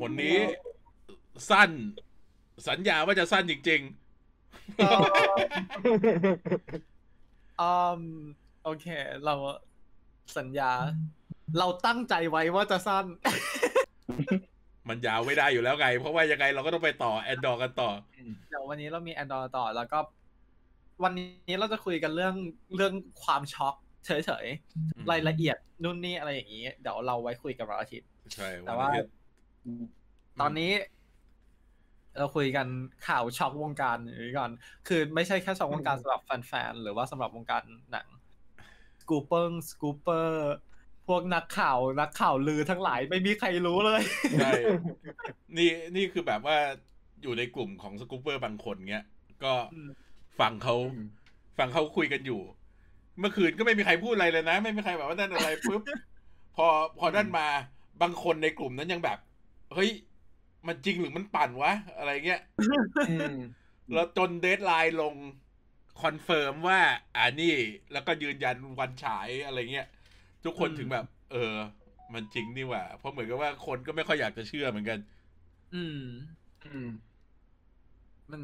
คนนี้สั้น สัญญาว่าจะสั้นจริงอืมโอเค เราสัญญา เราตั้งใจไว้ว่าจะสั้นๆมันยาวไม่ได้อยู่แล้วไง เพราะว่ายังไงเราก็ต้องไปต่อแอนดอร์กันต่อ เดี๋ยววันนี้เรามี Android ต่อแล้วก็ วันนี้เราจะคุยกันเรื่องเรื่องความช็อกเฉยๆ รายละเอียดนู่นนี่อะไรอย่างนี้ เดี๋ยวเราไว้คุยกันวันอาทิตย์ ใช่ แต่ว่าวันนี้ ตอนนี้ เราคุยกันข่าวช็อกวงการนี้ก่อน คือไม่ใช่แค่ช็อกวงการสำหรับแฟนๆหรือว่าสำหรับวงการหนัง scooper scooper พวกนักข่าวนักข่าวลือทั้งหลายไม่มีใครรู้เลยใช่นี่นี่คือแบบว่าอยู่ในกลุ่มของ scooper บางคนเงี้ย ก็อืมฟังเขาฟังเขาคุยกันอยู่ เมื่อคืนก็ไม่มีใครพูดอะไรเลยนะ ไม่มีใครแบบว่านั่นอะไรปุ๊บพอพอนั่นมาบางคนในกลุ่มนั้นยังแบบ เฮ้ย มันจริงหรือมันปั่นวะ อะไรเงี้ยแล้วจน Deadline ลง confirm ว่า อ่านี่ แล้วก็ยืนยันวันฉายอะไรเงี้ย ทุกคนอืมถึงแบบ เออ มันจริงนี่หว่า เพราะเหมือนกับว่าคนก็ไม่ค่อยอยากจะเชื่อเหมือนกันอืม มัน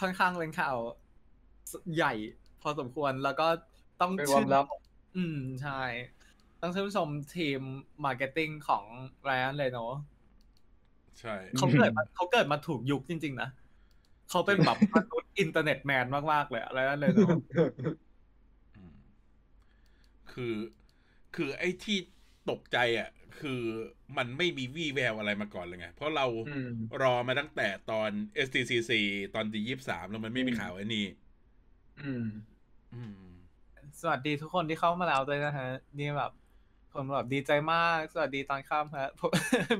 ค่อนข้างเป็นข่าว ใหญ่พอสมควรแล้วก็ต้องเป็นความลับ อืม ใช่ ต้องชื่นชมทีม marketing ของไรอันเลยเนาะ ใช่เขาเกิดมาเขาเกิดมาถูกยุคจริง ๆ นะเขาเป็นแบบมนุษย์ internet man มาก ๆ เลยอะไรนั่นเลยเนาะอืมคือ คือไอ้ที่ตกใจอะ คือมันไม่มีวี่แววอะไรมาก่อนเลยไง เพราะเราอืมรอมาตั้งแต่ตอน STCC ตอนดียี่สามแล้วมันไม่มีข่าวไอ้นี่อืมอืมสวัสดีทุกคนที่เข้ามาแล้วด้วยนะฮะ นี่แบบ คนแบบดีใจมาก สวัสดีตอนค่ำฮะผม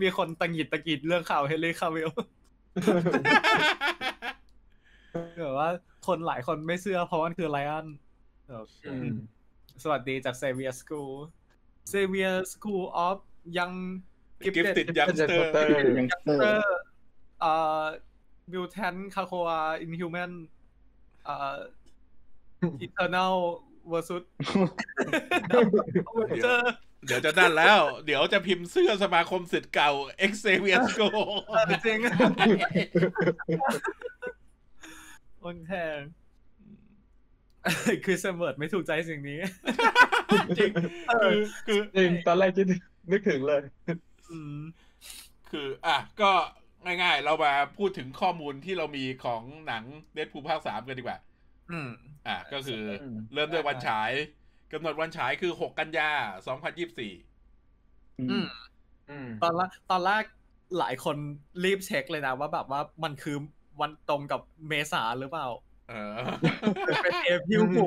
มีคนตังหงิดตะกิดเรื่องข่าวเฮนรี่คาวิลแบบว่าคนหลายคนไม่เชื่อเพราะมันคือไลออนแบบอืมสวัสดีจากเซเวียสคูลเซเวียสคูลออฟยัง Gifted Youngster ยังเตอร์เอ่อมิวแทนคาโคอาอินฮิวแมนเอ่ออิเทอร์เนลเวอร์ซุดเจอ เดี๋ยวจะนั่นแล้ว เดี๋ยวจะพิมพ์เสื้อสมาคมสิทธิ์เก่า Xavier Go จริงคนแทงคือเสมอไม่ถูกใจสิ่งนี้ จริงคือคือจริงตอนแรกคิดนึกถึงเลยอืมคือ อะ ก็ง่ายๆ เรามาพูดถึงข้อมูลที่เรามีของหนังเดดพูภาคสามกันดีกว่า อืม อะ ก็คืออืมเริ่มด้วยวันฉาย กำหนดวันฉายคือ 6 กันยา 2024 อืม อืม ตอนแรกตอนแรกหลายคนรีบเช็คเลยนะ ว่าแบบว่ามันคือวันตรงกับเมษาหรือเปล่า เออ เป็น April Fool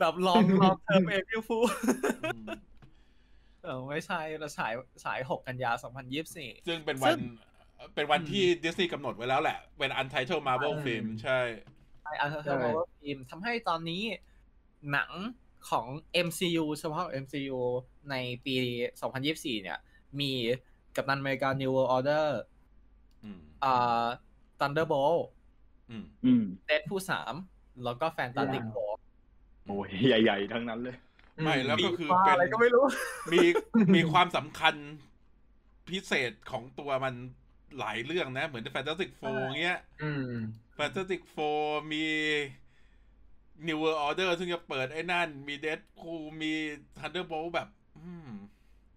แบบ long long term April Fool อืมเออไม่ใช่เราฉายฉายหกกันยาสองพันยี่สิบสี่ซึ่งเป็นวันเป็นวันที่ดิสนีย์กำหนดไว้แล้วแหละ เป็น Untitled Marvel อืม Film ใช่ไอ้ Untitled Marvel Film ทำให้ตอนนี้หนัง ของ MCU เฉพาะ MCU ในปี 2024 เนี่ย มีกัปตันอเมริกา New World Order อืมอ่า Thunderbolt อืมอืม Deadpool 3แล้วก็ Fantastic ว้าว Four โอ้ยใหญ่ ๆ ทั้งนั้นเลย ไม่แล้วก็คือว่าเป็นอะไรก็ไม่รู้ มีมีความสำคัญพิเศษของตัวมันหลายเรื่องนะ เหมือน Fantastic Four เงี้ยอืม Fantastic Four มี New World Order ซึ่งจะเปิดไอ้นั่น มี Deadpool มี Thunderbolt แบบอืม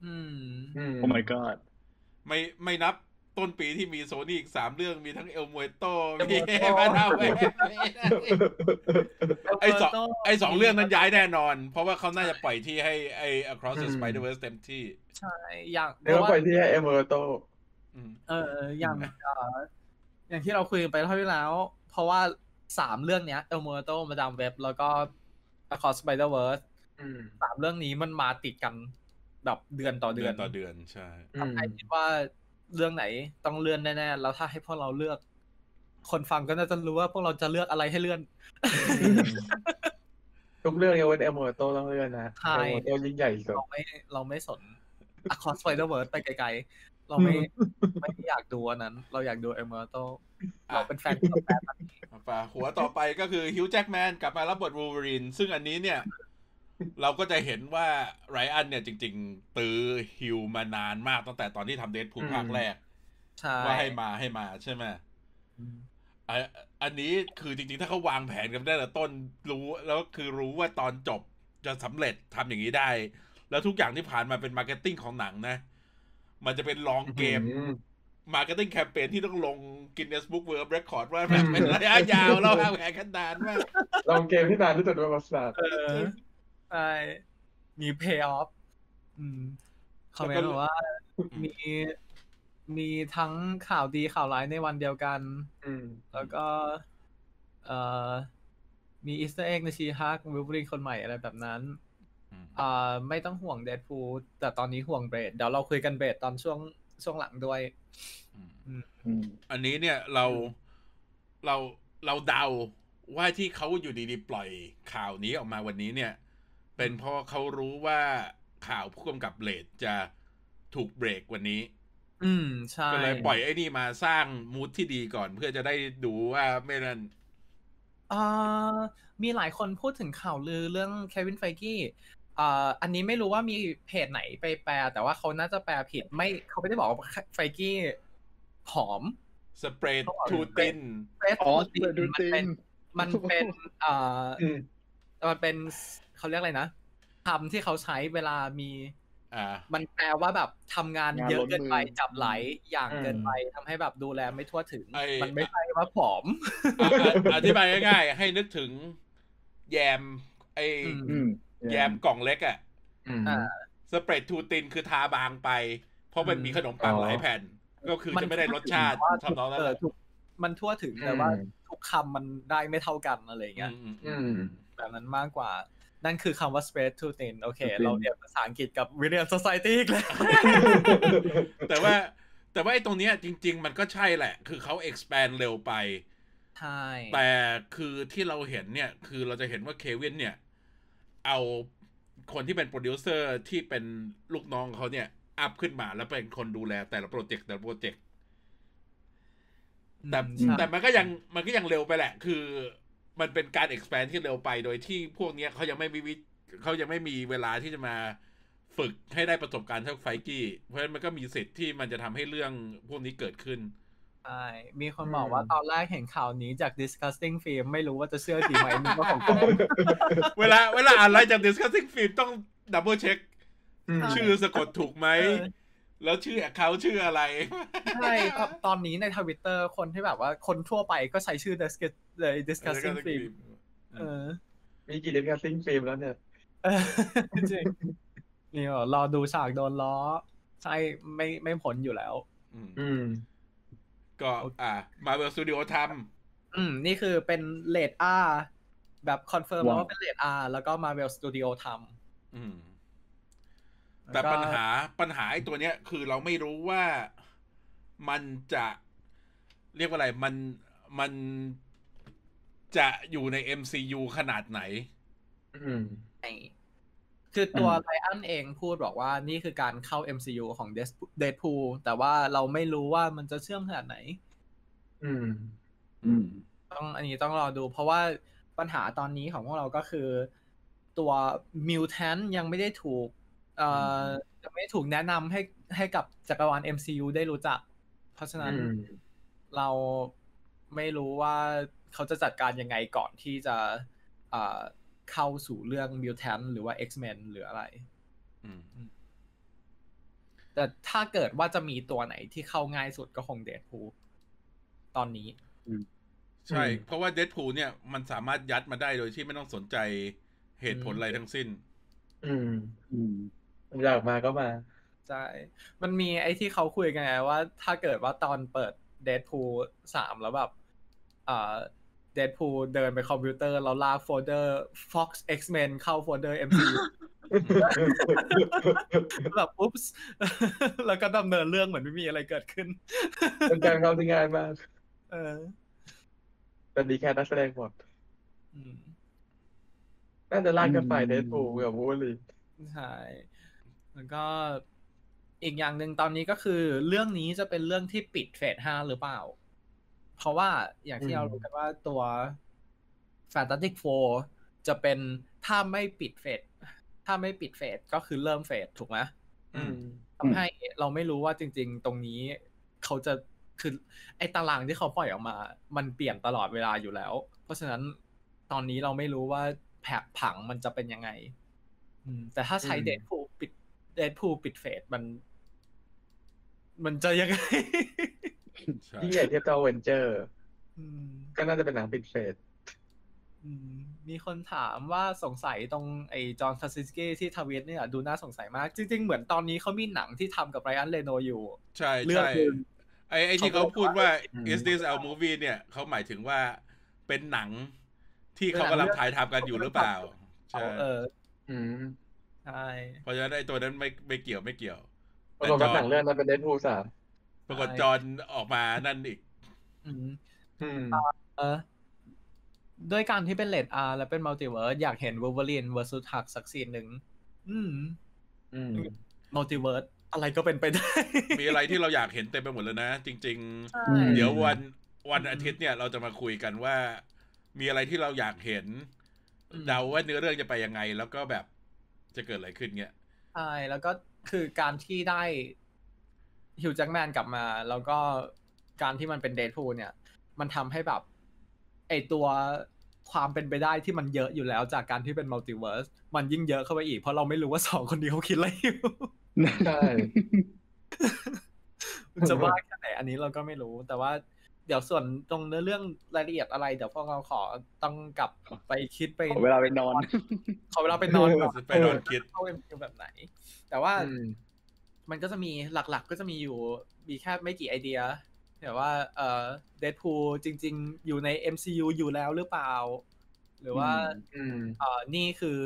อืม อืมโอ้ my god ไม่ไม่นับต้นปีที่มีโซนี่อีกสามเรื่องมีทั้งเอลมวยโต El มี Muerto มาดาเวไอสองไอสองเรื่องนั้นย้ายแน่นอน เพราะว่าเขาน่าจะปล่อยที่ให้ไอ Across the อืม Spider-Verse เต็มที่ ใช่ อย่างเดี๋ยวเพราะว่าไปที่เอเมอร์โตอืมเอออย่างเอ่ออย่างที่เราคุยกันไปเทปที่แล้ว เพราะว่า สามเรื่องเนี้ย El Muerto Madame Web แล้วก็ Across Spider Verse อืมสามเรื่องนี้มันมาติดกันแบบเดือนต่อเดืเดืออนนต่อเดือนใช่อืมทำให้คิดว่าเรื่องไหนต้องเลื่อนแน่ๆแล้วถ้าให้พวกเราเลือก คนฟังก็น่าจะรู้ว่าพวกเราจะเลือกอะไรให้เลื่อน ทุกเรื่องยกเว้น El Muerto ต้องเลื่อนนะใช่ El Muerto ยิ่งใหญ่สุดเราไม่เราไม่สน Across Spider Verse ไปไกลๆเราไม่ไม่อยากดูอันนั้น เราอยากดูเอลเมอร์โตเราเป็นแฟนกับแฟนมั นป่าหัวต่อไปก็คือฮิวจ์แจ็กแมนกลับมารับบทวู l เวอรีนซึ่งอันนี้เนี่ย เราก็จะเห็นว่าไรอันเนี่ยจริง ๆ ตื้อฮิวมานานมากตั้งแต่ตอนที่ทำเดทพูภาคแรกใช่ว่าให้มาให้มาใช่ไหมอืมอะอันนี้คือจริง ๆ ถ้าเขาวางแผนกันได้แต่ต้นรู้แล้วคือรู้ว่าตอนจบจะสำเร็จทำอย่างนี้ได้ แล้วทุกอย่างที่ผ่านมาเป็น marketing ของหนังนะ มันจะเป็น long game อื ม marketing campaign ที่ต้องลง Guinness Book World Record ว่าแบบเป็นระยะยาวแล้ววางแผนกันนานมาก long game ที่นานที่สุดในประวัติศาสตร์เออใช่มี pay off อืม comment บอกว่ามีมีทั้งข่าวดีข่าวร้ายในวันเดียวกันอืมแล้วก็ เอ่อมี Easter egg ใน She-Hulk Wolverine คนใหม่อะไรแบบนั้นอืมอ่าไม่ต้องห่วง Deadpool แต่ตอนนี้ห่วง Blade เดี๋ยวเราคุยกัน Blade ตอนช่วง ช่วงหลังด้วยอืมอืมอันนี้เนี่ยเราเราเราเดาว่าที่เขาอยู่ดีๆ ปล่อยข่าวนี้ออกมาวันนี้เนี่ย เป็นเพราะเขารู้ว่าข่าวผู้กำกับ Blade จะถูกเบรกวันนี้ อืมใช่ก็เลยปล่อยไอ้นี่มาสร้างมูทที่ดีก่อนเพื่อจะได้ดูว่าไม่นั่นอ่ามีหลายคนพูดถึงข่าวลือเรื่องเควินไฟกี้ อ่าอันนี้ไม่รู้ว่ามีเพจไหนไปแปล แต่ว่าเขาน่าจะแปลผิดไม่เขาไม่ได้บอกว่าไฟกี้ผอมสเปรย์เขาบอกทูตินเฟสอ๋อทูตินดูมันติเป็นนมันเป็นอ่าอืมมันเป็นเขาเรียกอะไรนะคำที่เขาใช้เวลามีอ่ามันแปลว่าแบบทำงานงานเยอะล้นเกินไปมือจับไหลอย่างอืมเกินไปทำให้แบบดูแลไม่ทั่วถึงไอ้มันไม่ใช่ว่าผอมอะอะอธิบายง่ายๆให้นึกถึงแยม ไออืมอืม แยมกล่องเล็กอะอืมอ่าสเปรดทูตินคือทาบางไป เพราะมันอืมมีขนมปังอ๋อหลายแผ่น ก็คือจะไม่ได้รสชาติว่าทำนองนั้นเอแหอละทุกมันทั่วถึงแต่ว่าทุกคำมันได้ไม่เท่ากันอะไรอย่างเงี้ยอืมอือืมมแบบนั้นมากกว่า นั่นคือคำว่า spread too thin โอเค Too thin เราเรียนภาษาอังกฤษกับ William Society อีกแล้วแต่ว่าแต่ว่าไอ้ตรงเนี้ยจริง ๆ มันก็ใช่แหละ คือเขา expand เร็วไป ใช่ แต่คือที่เราเห็นเนี่ย คือเราจะเห็นว่าเควินเนี่ย เอาคนที่เป็นโปรดิวเซอร์ที่เป็นลูกน้องเขาเนี่ย up ขึ้นมาแล้วเป็นคนดูแลแต่ละ project แต่ละ projectแต่อืมใช่แต่มันก็ยังมันก็ยังเร็วไปแหละ คือ มันเป็นการ expand ที่เร็วไปโดยที่พวกเนี้ยเขายังไม่มีวิเขายังไม่มีเวลาที่จะมาฝึกให้ได้ประสบการณ์เท่า Feige เพราะฉะนั้นมันก็มีสิทธิ์ที่มันจะทำให้เรื่องพวกนี้เกิดขึ้น ใช่มีคนบอกอืมว่าตอนแรกเห็นข่าวนี้จาก disgusting film ไม่รู้ว่าจะเชื่อดีไหมนึกว่าของปลอมเวลาเวลาอ่านอะไรจาก discussing film ต้อง double checkอืมใช่ชื่อสะกดถูกไหมเออแล้วชื่อเขาชื่ออะไร ใช่ครับตอนนี้ในทวิตเตอร์คนที่แบบว่าคนทั่วไปก็ใช้ชื่อ discuss เลย discussing film เออมีกี่เดนการซิงฟิล์มแล้วเนี่ยเออจริงนี่เหรอรอดูฉากโดนล้อ ใช่ไม่ไม่ผลอยู่แล้ว อืมอืม ก็อ่ามาเวลสตูดิโอทอืม นี่คือเป็นเลดอาแบบคอนเฟิร์มว้าวว่าเป็นเลดอาแล้วก็ Marvel Studio ทำอืมำแต่ล้วก็ปัญหาปัญหาไอ้ตัวเนี้ย คือเราไม่รู้ว่ามันจะเรียกว่าอะไร มันมันจะอยู่ใน MCU ขนาดไหน อืมใช่ คือตัวอืมไลอันเองพูดบอกว่านี่คือการเข้า MCU ของ Deadpool แต่ว่าเราไม่รู้ว่ามันจะเชื่อมขนาดไหน อืม อืม ต้องอันนี้ต้องรอดู เพราะว่าปัญหาตอนนี้ของพวกเราก็คือ ตัวมิวแทนยังไม่ได้ถูก เอ่อยังไม่ได้ถูกแนะนำให้ให้กับจักรวาล MCU ได้รู้จัก เพราะฉะนั้นอืมเราไม่รู้ว่าเขาจะจัดการยังไงก่อนที่จะ เอ่อ เข้าสู่เรื่องมิวแทนหรือว่า X-Men หรืออะไรอืมแต่ถ้าเกิดว่าจะมีตัวไหนที่เข้าง่ายสุดก็คงเดดพูตอนนี้ใช่อืมเพราะว่าเด p พูเนี่ยมันสามารถยัดมาได้โดยที่ไม่ต้องสนใจเหตุผลอืมอะไรทั้งสิ้น อืม อืมอยากมาก็มา ใช่ มันมีไอ้ที่เขาคุยกันไงว่า ถ้าเกิดว่าตอนเปิดเด p พูสามแล้วแบบ อ่า เด p พูเดินไปคอมพิวเตอร์แล้วลากโฟลเดอร์ Fox X-Men เข้าโฟลเดอร์ MCU แบบ oopsแล้วก็ดำเนินเรื่องเหมือนไม่มีอะไรเกิดขึ้น เป็นการเข้าที่ง่ายมาก เออแต่ดีแค่นักแสดงหมดอืมน่าจะลากกันไปอืมเดดพูลกับวูลีใช่แล้วก็อีกอย่างหนึ่งตอนนี้ก็คือเรื่องนี้จะเป็นเรื่องที่ปิดเฟสห้าหรือเปล่า เพราะว่าอย่างที่เรารู้กันว่าตัว Fantastic Four จะเป็นถ้าไม่ปิดเฟสถ้าไม่ปิดเฟสก็คือเริ่มเฟสถูกไหมอืมทำให้เราไม่รู้ว่าจริง ๆ ตรงนี้เขาจะคือไอ้ตารางที่เขาปล่อยออกมา มันเปลี่ยนตลอดเวลาอยู่แล้ว เพราะฉะนั้นตอนนี้เราไม่รู้ว่าแผกผังมันจะเป็นยังไงอืมแต่ถ้าใช้อืมเดดพูปิดเดดพูปิดเฟสมัน มันจะยังไง ใช่ยิ่งใหญ่เทียบเท่าเวนเจอร์ อืม ก็น่าจะเป็นหนังปิดเฟสอืมมีคนถามว่าสงสัยตรงไอ้ John Krasinski ที่ทวิตเนี่ยดูน่าสงสัยมาก จริง ๆ เหมือนตอนนี้เขามีหนังที่ทำกับ Ryan Reynolds อยู่ ใช่เรื่องใช่หนึ่งไอ้ไอ้ที่เขาเขาก็พูดว่าอืม is this a movie เนี่ยเขาหมายถึงว่าเป็นหนังที่เขากำลังถ่ายทำกันอยู่หรือเปล่าใช่เอออืมใช่เพราะฉะนั้นไอ้ตัวนั้นไม่ไม่เกี่ยวไม่เกี่ยว ปรากฏว่าหนังเรื่องนั้นเป็นเดนพูสาม ปรากฏจอห์นออกมานั่นอีกอืมอืมเออด้วยการที่เป็นเลดอาร์และเป็นมัลติเวิร์สอยากเห็นวู l เวอรีนเวอร์ซูทักสักซีนหนึ่งอืมอืม multiverse อะไรก็เป็นไปได้ มีอะไรที่เราอยากเห็นเต็มไปหมดเลยนะ จริงใช่อืมๆเดี๋ยววันวันอาทิตย์เนี่ยเราจะมาคุยกันว่า มีอะไรที่เราอยากเห็นเดาว่าเนื้อเรื่องจะไปยังไง แล้วก็แบบจะเกิดอะไรขึ้นเนี่ยใช่แล้วก็คือการที่ได้ ฮิวจ c กแมนกลับมา แล้วก็การที่มันเป็นเด p พูเนี่ย มันทำให้แบบ ไอตัวความเป็นไปได้ที่มันเยอะอยู่แล้วจากการที่เป็น multiverse มันยิ่งเยอะเข้าไปอีก เพราะเราไม่รู้ว่าสองคนนี้เขาคิดอะไรอยู่ใช่จะว่าแค่ไหนอันนี้เราก็ไม่รู้ แต่ว่าเดี๋ยวส่วนตรงเนื้อเรื่องรายละเอียดอะไร เดี๋ยวพวกเราขอต้องกลับไปคิดไปขอเวลาไปนอน ขอเวลาไปนอนก่อนไปนอนคิดเข้าเอ็มคิวแบบไหน แต่ว่าอื มมันก็จะมีหลักๆ ก็จะมีอยู่มีแค่ไม่กี่ไอเดียแต่ว่าเอ่อเด p พูจริง ๆ อยู่ใน MCU อยู่แล้วหรือเปล่า หรือว่าอืมเอ่อนี่คือ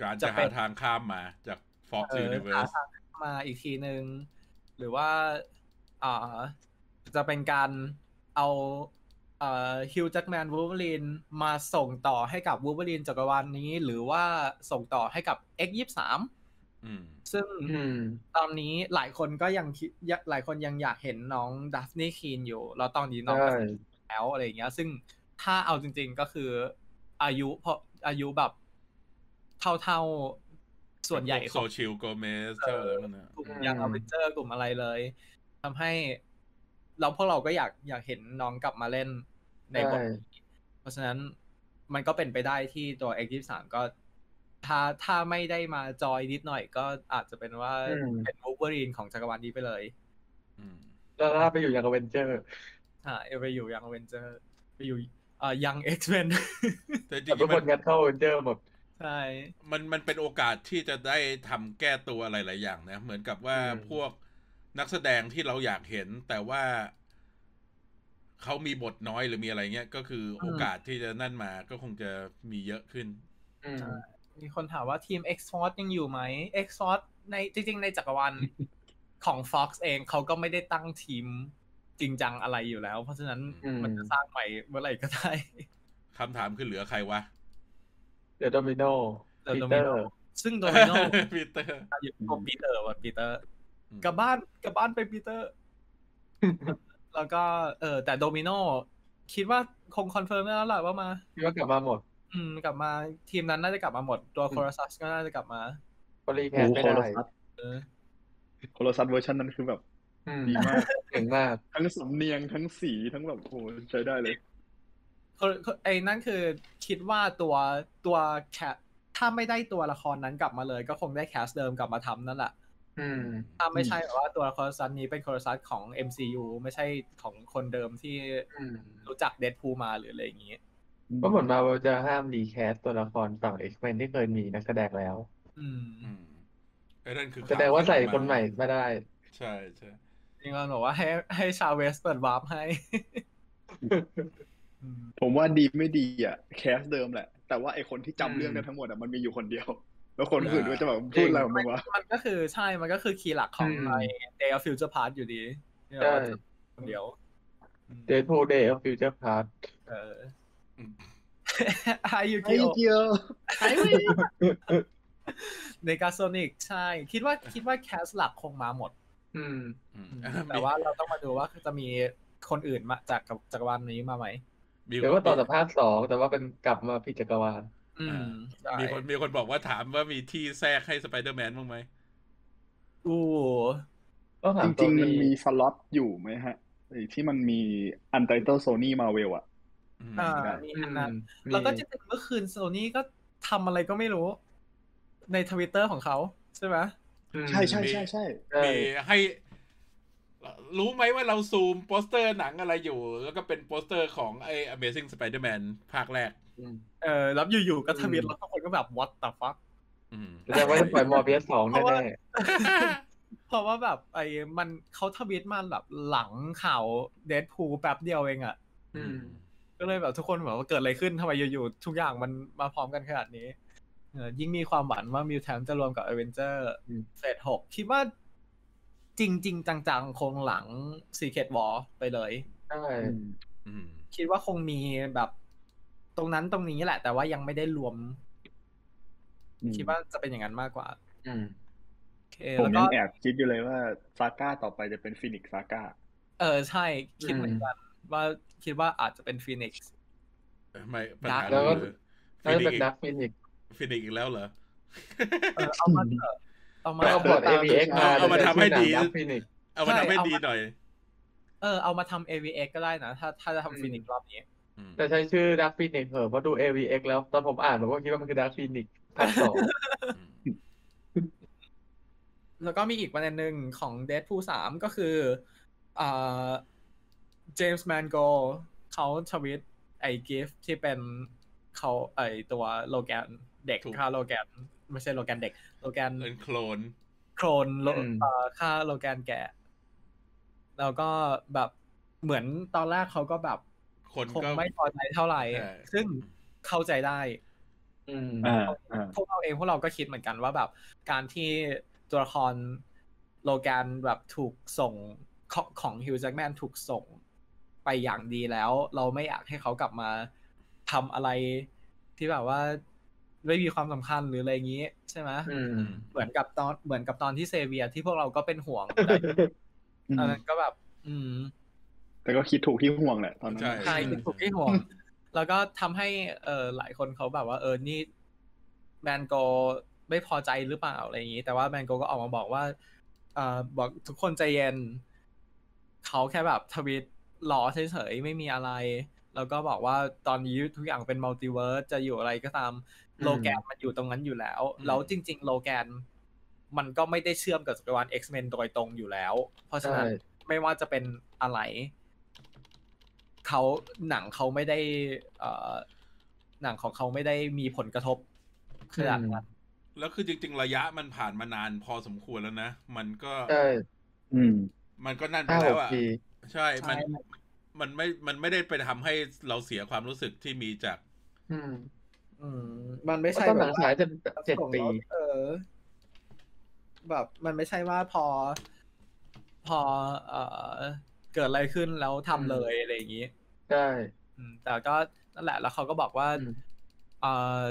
การจะจะเป็หานทางข้ามมาจาก Fox เอ่อหา Universe ทางมาอีกทีหนึ่งหรือว่าอ่าจะเป็นการเอาเอ่อฮิวจ c กแมนวู l เวอรีนมาส่งต่อให้กับวู l เวอรีนจักรวาลนี้ หรือว่าส่งต่อให้กับ X ยี่สามอืม ซึ่งอืมตอนนี้หลายคนก็ยังคิดยหลายคนยังอยากเห็นน้อง Dafne Keen อยู่ แล้วตอนนี้น้องก็ใช่แล้วอะไรอย่างเงี้ย ซึ่งถ้าเอาจริง ๆก็คือ อายุเพราะอายุแบบเท่าเท่าๆส่วนใหญ่ของ Xochitl Gomez เท่าอะไรพวกนั้นกลุ่มอืม Young Avenจอร์กลุ่มอะไรเลยทำให้เราพวกเราก็อยากอยากเห็นน้องกลับมาเล่นในบทใช่นี้เพราะฉะนั้นมันก็เป็นไปได้ที่ตัว X23 ก็ ถ้าถ้าไม่ได้มาจอยนิดหน่อยก็อาจจะเป็นว่าอืมเป็นวูเวอรีนของจักรวาลนี้ไปเลยอืมแล้วถ้าไปอยู่ Young Avengersอ่าเอไปอยู่ Young Avengers ไปอยู่อ่า Young X-Men แต่จริแต่งทุกๆคมันนงัดเข้าเวนเจอร์หมดใช่มันมันเป็นโอกาสที่จะได้ทำแก้ตัวอะไรหลายอย่างนะ เหมือนกับว่าอืมพวกนักแสดงที่เราอยากเห็น แต่ว่าเขามีบทน้อยหรือมีอะไรเงี้ย ก็คือโอกาสที่จะนั่นมาก็คงจะมีเยอะขึ้นอื มมีคนถามว่าทีม X Force ยังอยู่ไหม X Force ในจริง ๆ ในจักรวาลของ Fox เองเขาก็ไม่ได้ตั้งทีมจริงจังอะไรอยู่แล้ว เพราะฉะนั้นอืมมันจะสร้างใหม่เมื่อไหร่ก็ได้คำถามคือเหลือใครวะเดอะโดมิโนเดี๋ยวปีโดเตมิอโนร์ซึ่งโดมิโนปีเตอร์อยู่กับปีเตอร์ว่ะปีเตอร์อืมกลับบ้านกลับบ้านไปปีเตอร์ แล้วก็เออแต่โดมิโนคิดว่าคงคอนเฟิร์มได้แล้วแหละว่ามาคิดว่ากลับมาหมด อืมกลับมาทีมนั้นน่าจะกลับมาหมดตัวโครัซัสก็น่าจะกลับมาพอรีแคโอ้สโหไม่โคโลได้ซัสเออโคโลซัสเวอร์ชันนั้นคือแบบ อืมดีมาก เก่งมาก ทั้งสำเนียงทั้งสีทั้งแบบโอ้โหใช้ได้เลยคนคนไอ้นั่นคือคิดว่าตัวตัว cast ถ้าไม่ได้ตัวละครนั้นกลับมาเลย ก็คงได้ cast เดิมกลับมาทำนั่นแหละ อืม ถ้าไม่ใช่แบบว่าตัวละครซันนี้เป็น Colossus ของ MCU ไม่ใช่ของคนเดิมที่อืม รู้จัก Deadpool มาหรืออะไรอย่างงี้ ก็เหมือนมาว่าจะห้าม recast ตัวละครฝั่ง X-Men ที่เคยมีนักแสดงแล้ว อืมอืมไอ้นั่นคือแสดงว่าใส่ข่ที่ออกคนใหม่ไม่ได้ ใช่ใช่จริงๆบอกว่าให้ให้ชาวเวสเปิดวาร์ปให้อืมผมว่าดีไม่ดีอะ แคสเดิมแหละ แต่ว่าไอคนที่อืจำมเรื่องได้ทั้งหมดอะมันมีอยู่คนเดียว แล้วคนอื่นก็จะแบบพูดอะไรของมึงวะมันก็คือใช่มันก็คือคีย์หลักของอืมใน Day of Future Past อยู่ดีที่แบบใช่ว่าจะคนเดียวอืมเดทโพเดย์ฟิวเจอร์พาร์ทเออ อืมฮายุไอ้กิโอเกียวNegasonic ใช่ คิดว่าคิดว่า cast หลักคงมาหมด อืมอืมแต่ว่าเราต้องมาดูว่าจะมีคนอื่นมาจากกับจักรวาลนี้มาไหมมีเดี๋ยวว่าต่อจากภาคสองแต่ว่าเป็นกลับมาผิดจักรวาลอืมใช่มีคนมีคนบอกว่าถามว่ามีที่แทรกให้สไปเดอร์แมนบ้างไหมอู้ก็หาจตัวริงๆมันนี้มีสล็อตอยู่ไหมฮะไอ้ที่มันมี Untitled Sony Marvel อะ อืมอ่าได้มีอือันมนั้นมีแล้วก็จริงๆเมื่อคืนโซนี่ก็ทำอะไรก็ไม่รู้ ในทวิตเตอร์ของเขาใช่ไหมอืมใช่ใช่ใช่ใช่ใช่มีให้ รู้ไหมว่าเราซูมโปสเตอร์หนังอะไรอยู่ แล้วก็เป็นโปสเตอร์ของไอ้ Amazing Spider-Man ภาคแรกอืมเออแล้วอยู่ๆก็ทวิตอืมแล้วทุกคนก็แบบ what the fuck อืมแสดงว่าจะปล่อย Morbius สองเพราะว่าแน่เพราะว่าแบบไอ้มันเขาทวิตมาแบบหลังข่าว Deadpool แป๊บเดียวเองอะๆอืม ก็เลยแบบทุกคนแบบว่าเกิดอะไรขึ้นทำไมอยู่ๆทุกอย่างมันมาพร้อมกันขนาดนี้เออยิ่งมีความหวังว่า mutant จะรวมกับเอเวนเจอร์อืม phase หกคิดว่าจริงๆจังๆ คงหลังซีเค t วอลไปเลยใช่อืมคิดว่าคงมีแบบตรงนั้นตรงนี้แหละ แต่ว่ายังไม่ได้รวม คิดว่าจะเป็นอย่างนั้นมากกว่าอืมโอเคผมแล้วยัก็งแอบคิดอยู่เลยว่า saga ต่อไปจะเป็น Phoenix Saga เออใช่ คิดเหมือนกันว่า คิดว่าอาจจะเป็น Phoenix ไม่ปัญหาแล้วก็คือน่าจะเป็น Phoenix Dark Phoenix Phoenix อีกแล้วเหรอเออเอามาเถอะเอามาก็เอาบอร์ด AVX มาเอามาทำให้ดี Dark Phoenix เอามาทำให้ใช่เอาดีมาหน่อย เออเอามาทำ AVX ก็ได้นะถ้าถ้าจะอืมทำ Phoenix รอบนี้อืมแต่ใช้ชื่อ Dark Phoenix เหอะเพราะดู AVX แล้ว ตอนผมอ่านผมก็คิดว่ามันคือ Dark Phoenixภาคสองแล้วก็มีอีกประเด็นหนึ่งของ Deadpool 3ก็คืออ่า James Mangold เขาทวีตไอ้ GIF ที่เป็นเขาไอ้ตัว Logan เด็กถูกฆ่า Logan ไม่ใช่ Logan เด็ก Logan เอิน clone clone โลอืมเอ่อฆ่า Logan แกะ แล้วก็แบบเหมือนตอนแรกเขาก็แบบคนคงก็ไม่พอใจเท่าไหร่ใช่ซึ่งเข้าใจได้อืมอ่าอ่าพวกเราเองพวกเราก็คิดเหมือนกันว่าแบบ การที่ตัวละครโลแกนแบบถูกส่งของของฮิวจ c กแมนถูกส่ง ไปอย่างดีแล้ว เราไม่อยากให้เขากลับมาทำอะไรที่แบบว่าไม่มีความสำคัญหรืออะไรอย่างนี้ ใช่ไหมอืมเหมือนกับตอนเหมือนกับตอนที่เซเวียที่พวกเราก็เป็นห่วงอืมตอนนั้นก็แบบ อืม แต่ก็คิดถูกที่ห่วงแหละตอนนั้นใช่ใช่คิดถูกที่ห่วง แล้วก็ทำให้เออหลายคนเขาแบบว่า เออนี่ Mangold ไม่พอใจหรือเปล่าอะไรอย่างนี้ แต่ว่า Mangold ก็ออกมาบอกว่าเอ่อบอกทุกคนใจเย็น เขาแค่แบบทวีต ล้อเฉยๆไม่มีอะไร แล้วก็บอกว่าตอนนี้ทุกอย่างเป็น multiverse จะอยู่อะไรก็ตามอืม Logan มันอยู่ตรงนั้นอยู่แล้วอืมแล้วจริง ๆ Logan มันก็ไม่ได้เชื่อมกับจักรวาล X-Men โดยตรงอยู่แล้ว เพราะฉะนั้นใช่ไม่ว่าจะเป็นอะไรเขาหนังเขาไม่ได้เอ่อหนังของเขาไม่ได้มีผลกระทบขนาดนั้นแล้วคือจริง ๆ ระยะมันผ่านมานานพอสมควรแล้วนะ มันก็ใช่อืมมันก็นั่นไปห้าหแล้วกอะปี ใช่ มันใช่มันไม่ มันไม่ได้ไปทำให้เราเสียความรู้สึกที่มีจาก อืม อืม มันไม่เพราะใช่ตอนหนังแบบฉายจะว่าเจ็ดส่งปีแล้วเออ แบบ มันไม่ใช่ว่าพอ พอ เอ่อ เกิดอะไรขึ้นแล้วทำเลยอะไรอย่างนี้ ใช่อืมแต่ก็นั่นแหละ แล้วเขาก็บอกว่าอืมเอ่อ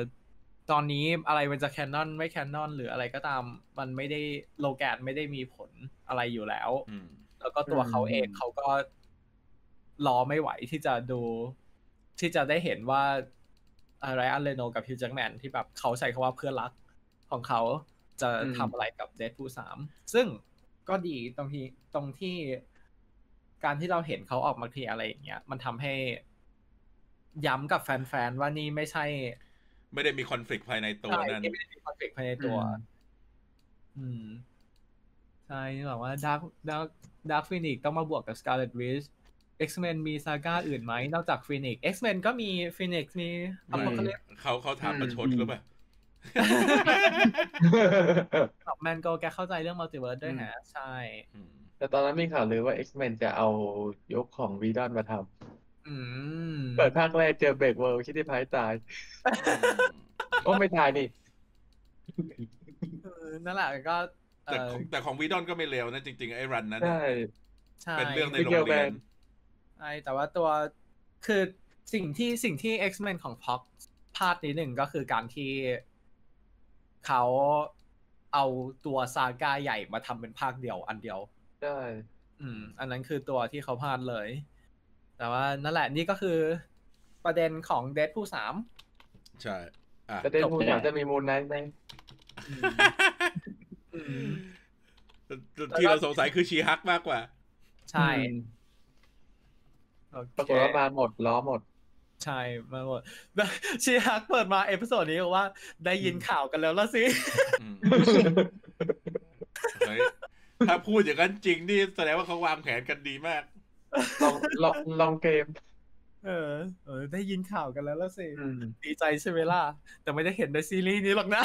ตอนนี้อะไรมันจะแคนนอนไม่แคนนอนหรืออะไรก็ตาม มันไม่ได้โลแกนไม่ได้มีผลอะไรอยู่แล้วอืม แล้วก็ตัวอืมเขาเองเขาก็รอไม่ไหวที่จะดู ที่จะได้เห็นว่าอะไรอันเลโนกับฮิวจ c กแมนที่แบบเขาใช้คำว่าเพื่อนรักของเขาจะทำอะไรกับเด p พูสามซึ่งก็ดีตรงที่ตรงที่การที่เราเห็นเขาออกมาเคลียร์อะไรอย่างเงี้ย มันทำให้ย้ำกับแฟนๆ ว่านี่ไม่ใช่ ไม่ได้มี conflict ภายในตัวใช่นั่นที่ไม่ได้มี conflict ภายในตัว อืมใช่ที่บอกว่าดาร์ d ดาร์ ดาร์ p ฟินิกต้องมาบวกกับ Scarlet Witch X-Men มี saga อื่นไหมนอกจาก Phoenix X-Men ก็มีPhoenix มีไม่ Apocalypse เขาเขาถามประชดอืมหรือเปล่า Mangold แกเข้าใจเรื่อง multiverse ด้วยฮะใช่อืมแต่ตอนนั้นมีข่าวลือว่า X-Men จะเอายกของ Whedon มาทำอืมเปิดภาคแรกเจอ Breakworld Kitty Pryde ตายโอ้ไม่ตายนี่เออนั่นแหละก็เอ แต่ของแต่ของ Whedon ก็ไม่เลวนะ จริงๆ ไอ้ run นั้นใช่ ใช่เป็นเรื่องในไม่โรเกี่ยงวเรียนกันใช่แต่ว่าตัวคือสิ่งที่สิ่งที่ X-Men ของ Fox พลาดนิดหนึ่งก็คือการที่เขาเอาตัวซาก้าใหญ่มาทำเป็นภาคเดียวอันเดียว ใช่ อืม อันนั้นคือตัวที่เขาพลาดเลย แต่ว่านั่นแหละนี่ก็คือประเด็นของเด p พูสามใช่ อะ ประเด็นจบมูลแล้วจะมีมูลไนท์ไหมอืม ที่เราสงสัยคือ She-Hulk มากกว่า ใช่อืมโอเคปรากฏว่ามาหมดล้อหมด ใช่มาหมด She-Hulk เปิดมา episode นี้บอกว่า ได้ยินข่าวกันแล้วละสิอืมเฮ้ยถ้าพูดอย่างนั้นจริงนี่แสดงว่าเขาวางแผนกันดีมาก long long long game เออ เออ ได้ยินข่าวกันแล้วละสิอืมดีใจใช่ไหมล่ะ แต่ไม่ได้เห็นในซีรีส์นี้หรอกนะ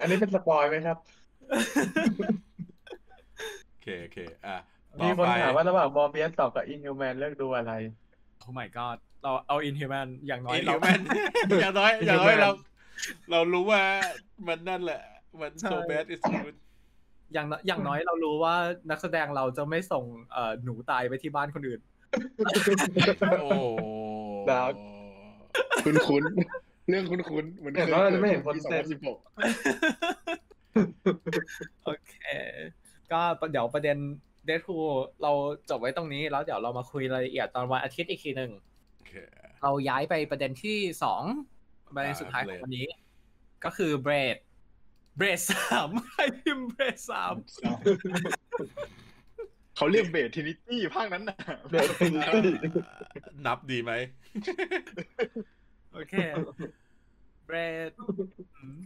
อันนี้เป็น spoil ไหมครับ โอเคโอเคอะแต่มีคนไปถามว่าระหว่าง Morbius ต่อกับ Inhuman เลือกดูอะไร โอ้ my god เราเอา Inhumanอย่างน้อย Inhuman เรา อย่างน้อยอย่างน้อย Inhuman เรา เรารู้ว่ามันนั่นแหละ มันใช่ so bad is good อย่างน้อยอย่างน้อยเรารู้ว่านักแสดงเราจะไม่ส่งเอ่อหนูตายไปที่บ้านคนอื่น โอ้ darkคุ้นคุ้นๆ เรื่องคุ้นคุ้นๆเหมือนเห็นว่าเราจะไม่เห็นคนปีเซ็น2016โอเค ก็เดี๋ยวประเด็นเด d ทูเราจบไว้ตรงนี้แล้วเดี๋ยวเรามาคุยรายละเอียดตอนวันอาทิตย์อีกทีหนึ่งโอเคเราย้ายไปประเด็นที่สองประเด็นสุดท้ายของวันนี้ ก็คือ Blade Blade สามใครพิมพ์ Blade สามเขาเรียก Blade Trinity ภาคนั้นน่ะเบส Trinity นับดีไหมโอเค เบรดอืม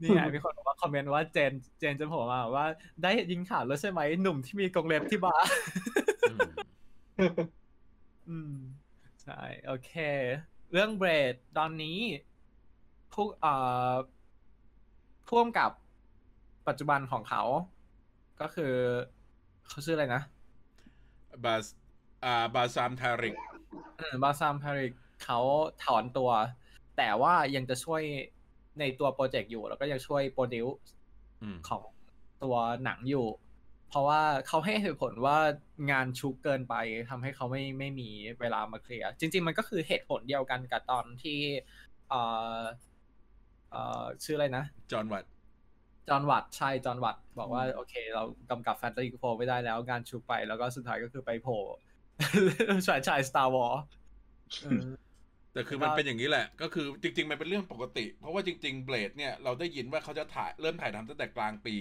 นี่ไงมีคนบอกว่าคอมเมนต์ว่าเจน เจนจะบอกมาว่า ได้ยิงข่าวแล้วใช่ไหมหนุ่มที่มีกรงเล็บที่บาร์อืมอืมใช่โอเค เรื่องเบรดตอนนี้ผู้เอ่อพ่วงกับปัจจุบันของเขา ก็คือเขาชื่ออะไรนะบาสอ่าบาซามทาริกบาซามพาริก เขาถอนตัว แต่ว่ายังจะช่วยในตัวโปรเจกต์อยู่ แล้วก็ยังช่วยโปรดิวอืมของตัวหนังอยู่ เพราะว่าเขาให้เหตุผลว่างานชุกเกินไปทำให้เขาไม่ไม่มีเวลามาเคลียร์ จริง ๆ มันก็คือเหตุผลเดียวกันกับตอนที่เอ่อเอ่อชื่ออะไรนะจอห์นวัตจอห์นวัตใช่จอห์นวัตบอกว่าโอเค เรากำกับแฟนตาซีโฟไม่ได้แล้วงานชุกไปแล้วก็สุดท้ายก็คือไปโผล่ฉายฉาย Star Wars เออ แต่คือมันเป็นอย่างนี้แหละ ก็คือจริง ๆ มันเป็นเรื่องปกติ เพราะว่าจริง ๆ เบลดเนี่ยเราได้ยินว่าเขาจะถ่ายเริ่มถ่ายทำตั้งแต่กลางปี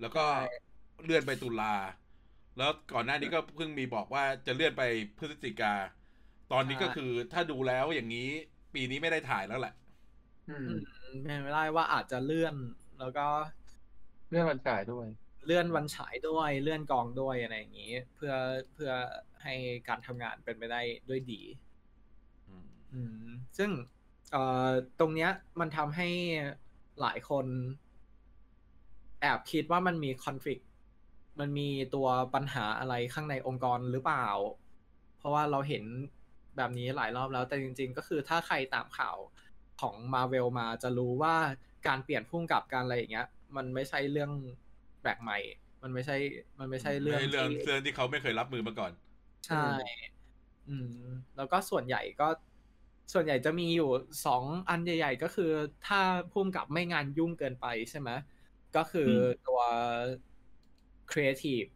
แล้วก็ใช่เลื่อนไปตุลา แล้วก่อนหน้านี้ก็เพิ่งมีบอกว่าจะเลื่อนไปพฤศจิกา ตอนนี้ก็คือถ้าดูแล้วอย่างนี้ปีนี้ไม่ได้ถ่ายแล้วแหละ อืมอืมเป็นไม่ได้ว่าอาจจะเลื่อนแล้วก็เรื่องมันฉายด้วย เลื่อนวันฉายด้วยเลื่อนกองด้วยอะไรอย่างนี้ เพื่อเพื่อให้การทำงานเป็นไปได้ด้วยดีอืมอืม ซึ่งเอ่อตรงเนี้ยมันทำให้หลายคน แอบคิดว่ามันมีคอน FLICT มันมีตัวปัญหาอะไรข้างในองค์กรหรือเปล่า เพราะว่าเราเห็นแบบนี้หลายรอบแล้ว แต่จริง ๆ ก็คือถ้าใครตามข่าวของ Marvel มาจะรู้ว่าการเปลี่ยนพุ่งกับการอะไรอย่างเงี้ย มันไม่ใช่เรื่องแปลกใหม่ มันไม่ใช่ มันไม่ใช่เรื่องไม่ใช่เรื่องที่เรื่องที่เขาไม่เคยรับมือมาก่อน ใช่ อืม แล้วก็ส่วนใหญ่ก็ ส่วนใหญ่จะมีอยู่สองอันใหญ่ ๆ ก็คือถ้าพุ่มกับไม่งานยุ่งเกินไปใช่ไหมก็คืออมตัว Creative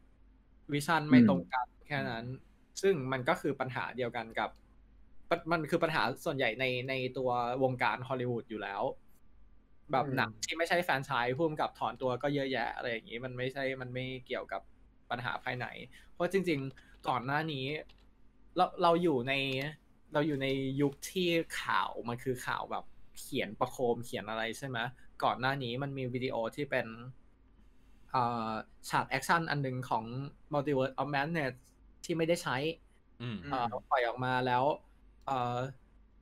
Vision ไม่อืมตรงกันแค่นั้น ซึ่งมันก็คือปัญหาเดียวกันกับปะมันคือปัญหาส่วนใหญ่ในในตัววงการฮอลลีวูดอยู่แล้ว แบบอืมหนังที่ไม่ใช่แฟรนไชายพุ่มกับถอนตัวก็เยอะแยะอะไรอย่างนี้ มันไม่ใช่มันไม่เกี่ยวกับปัญหาภายใน เพราะจริง ๆ ก่อนหน้านี้ เราเราอยู่ใน เราอยู่ในยุคที่ข่าวมันคือข่าวแบบเขียนประโคมเขียนอะไรใช่ไหมก่อนหน้านี้มันมีวิดีโอที่เป็นเอ่อฉากแอคชั่นอันหนึ่งของ Multiverse of Madness ที่ไม่ได้ใช้อืมเอ่อปล่อยออกมาแล้วเอ่อ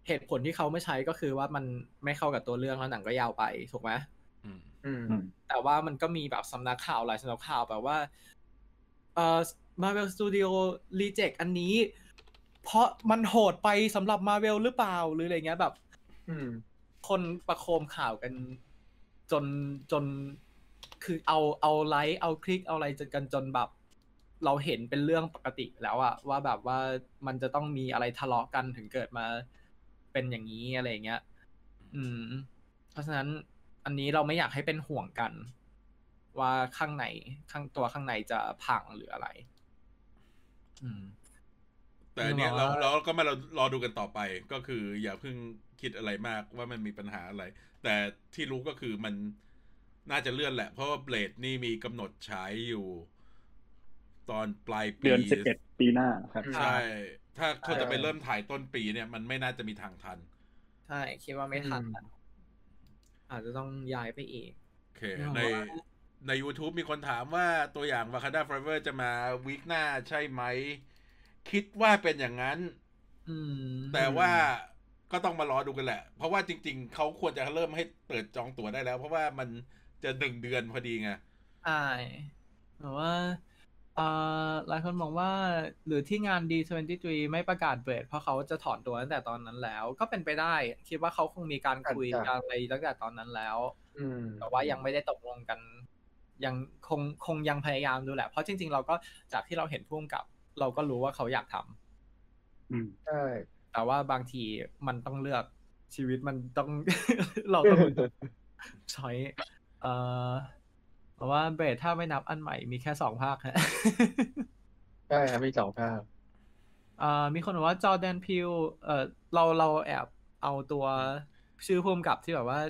เหตุผลที่เขาไม่ใช้ก็คือว่ามันไม่เข้ากับตัวเรื่องแล้วหนังก็ยาวไปถูกไหมอืมอืมอืมแต่ว่ามันก็มีแบบสำนักข่าวหลายสำนักข่าวแบบว่าเอ่อ Marvel Studio reject อันนี้ เพราะมันโหดไปสำหรับ Marvel หรือเปล่าหรืออะไรเงี้ยแบบ อืม คนประโคมข่าวกัน จนจน คือเอาเอาไลค์เอาคลิกเอาอะไรจนกันจนแบบ เราเห็นเป็นเรื่องปกติแล้วอะว่าแบบว่ามันจะต้องมีอะไรทะเลาะกันถึงเกิดมา เป็นอย่างนี้อะไรอย่างเงี้ย อืม เพราะฉะนั้นอันนี้เราไม่อยากให้เป็นห่วงกัน ว่าข้างในข้างตัวข้างในจะพังหรืออะไร อืม แต่อันเนี้ยนึเรากออกว่าเราก็มารอรอดูกันต่อไป ก็คืออย่าเพิ่งคิดอะไรมากว่ามันมีปัญหาอะไร แต่ที่รู้ก็คือมันน่าจะเลื่อนแหละ เพราะว่าเบลดนี่มีกำหนดฉายอยู่ ตอนปลายปีเดือนสิบเอ็ดปีหน้าครับ ใช่ ถ้าเขาจะไปเริ่มถ่ายต้นปีเนี่ย มันไม่น่าจะมีทางทัน ใช่ คิดว่าไม่ทันอืมอะอาจจะต้องย้ายไปอีก โอเคนึกออกในว่าใน YouTube มีคนถามว่าตัวอย่าง Wakanda Forever จะมาวีคหน้าใช่ไหม คิดว่าเป็นอย่างนั้นอืมแต่ว่าก็ต้องมารอดูกันแหละ เพราะว่าจริง ๆ เขาควรจะเริ่มให้เปิดจองตั๋วได้แล้ว เพราะว่ามันจะหนึ่งเดือนพอดีไงใช่แต่ว่าเอ่อหลายคนมองว่าหรือที่งาน D23 ไม่ประกาศเบรดเพราะเขาจะถอนตัวตั้งแต่ตอนนั้นแล้ว ก็เป็นไปได้ คิดว่าเขาคงมีการคุยอาจจะการอะไรตั้งแต่ตอนนั้นแล้วอืมแต่ว่ายังไม่ได้ตกลงกัน ยังคงคงยังพยายามดูแหละ เพราะจริง ๆ เราก็จากที่เราเห็นพุ่มกับ เราก็รู้ว่าเขาอยากทำอืมใช่แต่ว่าบางทีมันต้องเลือกชีวิตมันต้อง เราต้องช้อยเอ่อเพราะว่าเบรดถ้าไม่นับอันใหม่มีแค่สองภาคฮะใช่ครับมีสองภาคเอ่อมีคนบอกว่าจอแดนพิวเอ่อเราเราแอบเอาตัวชื่อพุ่มกับที่แบบว่า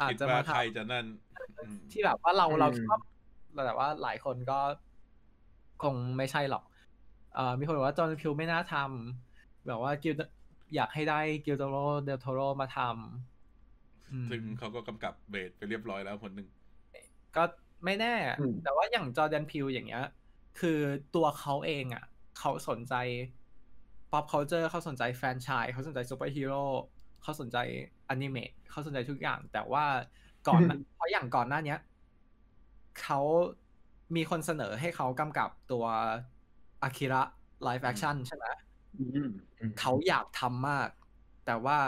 อาจคิดจะว่ามาทใครจะนั่นอืมำที่แบบว่าเราเราอืมคิดว่าแต่ว่าหลายคนก็ คงไม่ใช่หรอก เอ่อมีคนบอกว่าจอแดนพิวไม่น่าทำแบบว่ากิลอยากให้ได้กิลโตโรเดลโทโรมาทำอืมซึ่งเขาก็กำกับเบรดไปเรียบร้อยแล้วคนหนึ่งก็ไม่แน่อืมแต่ว่าอย่างจอร์แดนพิวอย่างเงี้ย คือตัวเขาเองอะ เขาสนใจ pop culture เขาสนใจแฟรนไชส์ เขาสนใจซูเปอร์ฮีโร่เขาสนใจอนิเมะเขาสนใจทุกอย่าง แต่ว่าก่อนหน้าเพราะอย่างก่อนหน้าเนี้ยเขามีคนเสนอให้เขากำกับตัว Akira live action ใช่ไหมอืมอืมเขาอยอยากทำมาก แต่ว่า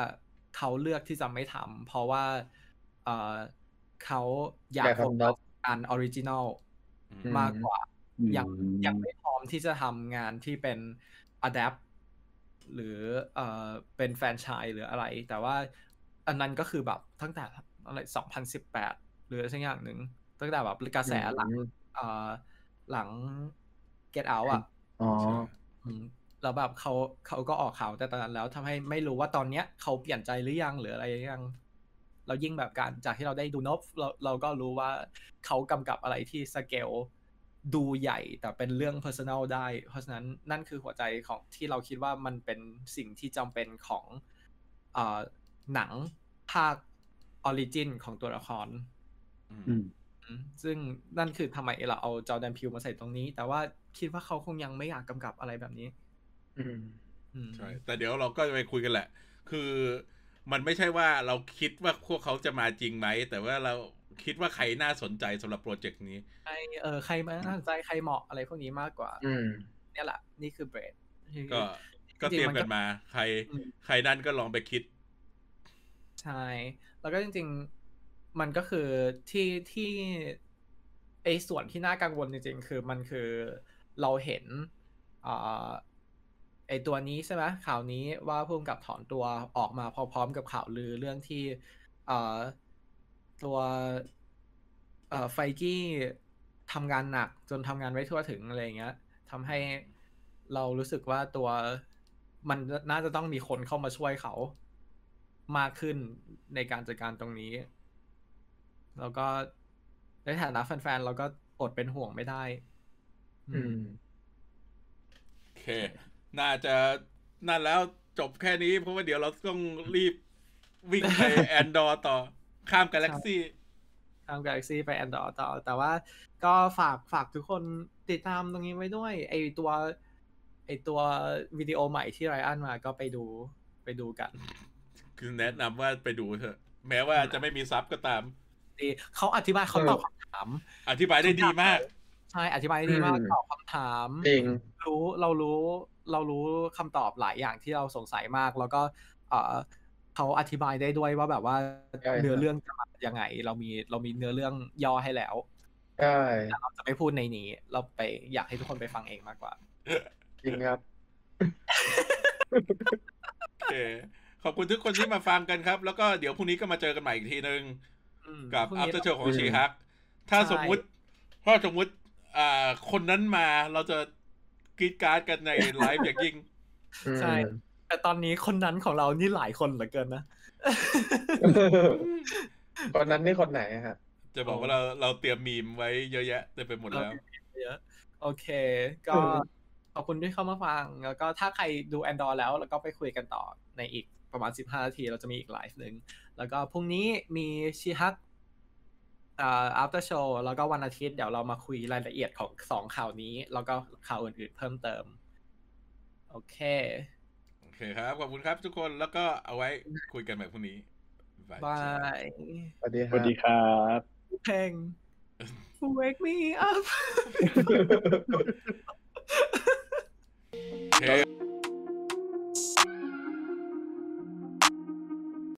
เขาเลือกที่จะไม่ทำเพราะว่าเออเขาอยากอยากโฟกัสทำงาน original อืมอืมมากกว่า ยังอืมยังไม่พร้อมที่จะทำงานที่เป็น adapt หรือเอ่อเป็นแฟรนไชส์หรืออะไร แต่ว่าอันนั้นก็คือแบบตั้งแต่อะไร2018หรือสักอย่างหนึ่งตั้งแต่แบบกระแสหลังอืมเอ่อหลัง Get Out อะ อ๋อใช่อืมแล้วแบบเขาเขาก็ออกข่าวแต่ตอนนั้นแล้วทำให้ไม่รู้ว่าตอนเนี้ยเขาเปลี่ยนใจหรือยังหรืออะไรหรือยังเรายิ่งแบบการจากที่เราได้ดู Nope เราเราก็รู้ว่าเขากำกับอะไรที่สเกลดูใหญ่แต่เป็นเรื่อง personal ได้ เพราะฉะนั้นนั่นคือหัวใจของที่เราคิดว่ามันเป็นสิ่งที่จำเป็นของเอ่อหนังภาค origin ของตัวละครอืมอืมอืม ซึ่งนั่นคือทำไมเราเอา Jordan Peele มาใส่ตรงนี้ แต่ว่าคิดว่าเขาคงยังไม่อยากกำกับอะไรแบบนี้อืมอืมใช่ แต่เดี๋ยวเราก็จะไปคุยกันแหละ คือมันไม่ใช่ว่าเราคิดว่าพวกเขาจะมาจริงไหม แต่ว่าเราคิดว่าใครน่าสนใจสำหรับโปรเจกต์นี้ ใครเออใครมาน่าสนใจใครเหมาะอะไรพวกนี้มากกว่า อืมเนี่ยแหละ นี่คือเบรดก็ก็เตรียมกันมา ใครอืมใครนั่นก็ลองไปคิด ใช่ แล้วก็จริง ๆ มันก็คือที่ที่ไอ้ส่วนที่น่ากังวลจริงๆ คือมันคือเราเห็นอไอ้ตัวนี้ใช่ไหมข่าวนี้ว่าพุ่มกับถอนตัวออกมาพร้อมๆกับข่าวลือเรื่องที่อ่าตัวเอไฟกี้ทำงานหนักจนทำงานไม่ทั่วถึงอะไรเงี้ยทำให้เรารู้สึกว่าตัวมันน่าจะต้องมีคนเข้ามาช่วยเขามากขึ้นในการจัดการตรงนี้ แล้วก็ในฐานะแฟนๆเราก็อดเป็นห่วงไม่ได้ อืมโอเค น่าจะนั่นแล้วจบแค่นี้เพราะว่าเดี๋ยวเราต้องรีบวิ่งไปแอนดอร์ต่อ ข้ามกาแล็กซี่ทำ Galaxy ไป Android ต่อ แต่ว่าก็ฝากฝากทุกคนติดตามตรงนี้ไว้ด้วย ไอตัวไอตัววิดีโอใหม่ที่ไรอันมาก็ไปดูไปดูกัน คือแนะนำว่าไปดูเถอะ แม้ว่าจะไม่มีซับก็ตาม ดีเขาอธิบายเขาตอบคำถาม อธิบายได้ดีมากใช่อธิบายได้ดีมากอืมตอบคำถามจริงรู้เรารู้เรารู้คำตอบหลายอย่างที่เราสงสัยมาก แล้วก็เออเขาอธิบายได้ด้วยว่าแบบว่าใช่ครับเนื้อเรื่องจะมายังไง เรามีเรามีเนื้อเรื่องย่อให้แล้วใช่แต่เราจะไม่พูดในนี้ เราไปอยากให้ทุกคนไปฟังเองมากกว่าจริงครับโอเคขอบคุณทุกคนที่มาฟังกันครับ แล้วก็เดี๋ยวพรุ่งนี้ก็มาเจอกันใหม่อีกทีนึงอืม กับพรุ่งอัพนี้เตอร์โชของอืมชีฮัก ถ้าใช่สมมุติถ้าสมมุติอ่าคนนั้นมาเราจะกรีดการ์ดกันในไลฟ์อย่างยิ่งอืมใช่ แต่ตอนนี้คนนั้นของเรานี่หลายคนเหลือเกินนะคนนั้นนี่คนไหนอะฮะ จะบอกว่าเราเราเตรียมมีมไว้เยอะแยะเต็มไปหมดแล้วเยอะโอเค ก็ขอบคุณที่เข้ามาฟัง แล้วก็ถ้าใครดูแอนดอร์แล้ว แล้วก็ไปคุยกันต่อในอีก ประมาณ 15 นาที เราจะมีอีกไลฟ์หนึ่ง แล้วก็พรุ่งนี้มีชีฮักอ่า after show แล้วก็วันอาทิตย์เดี๋ยวเรามาคุยรายละเอียดของสองข่าวนี้ แล้วก็ข่าวอื่นๆเพิ่มเติม โอเค โอเคครับ ขอบคุณครับทุกคนแล้วก็เอาไว้คุยกันใหม่พรุ่งนี้บาจ้ายสวัสดีสครัวับสดีครับเพลง wake me up โอเค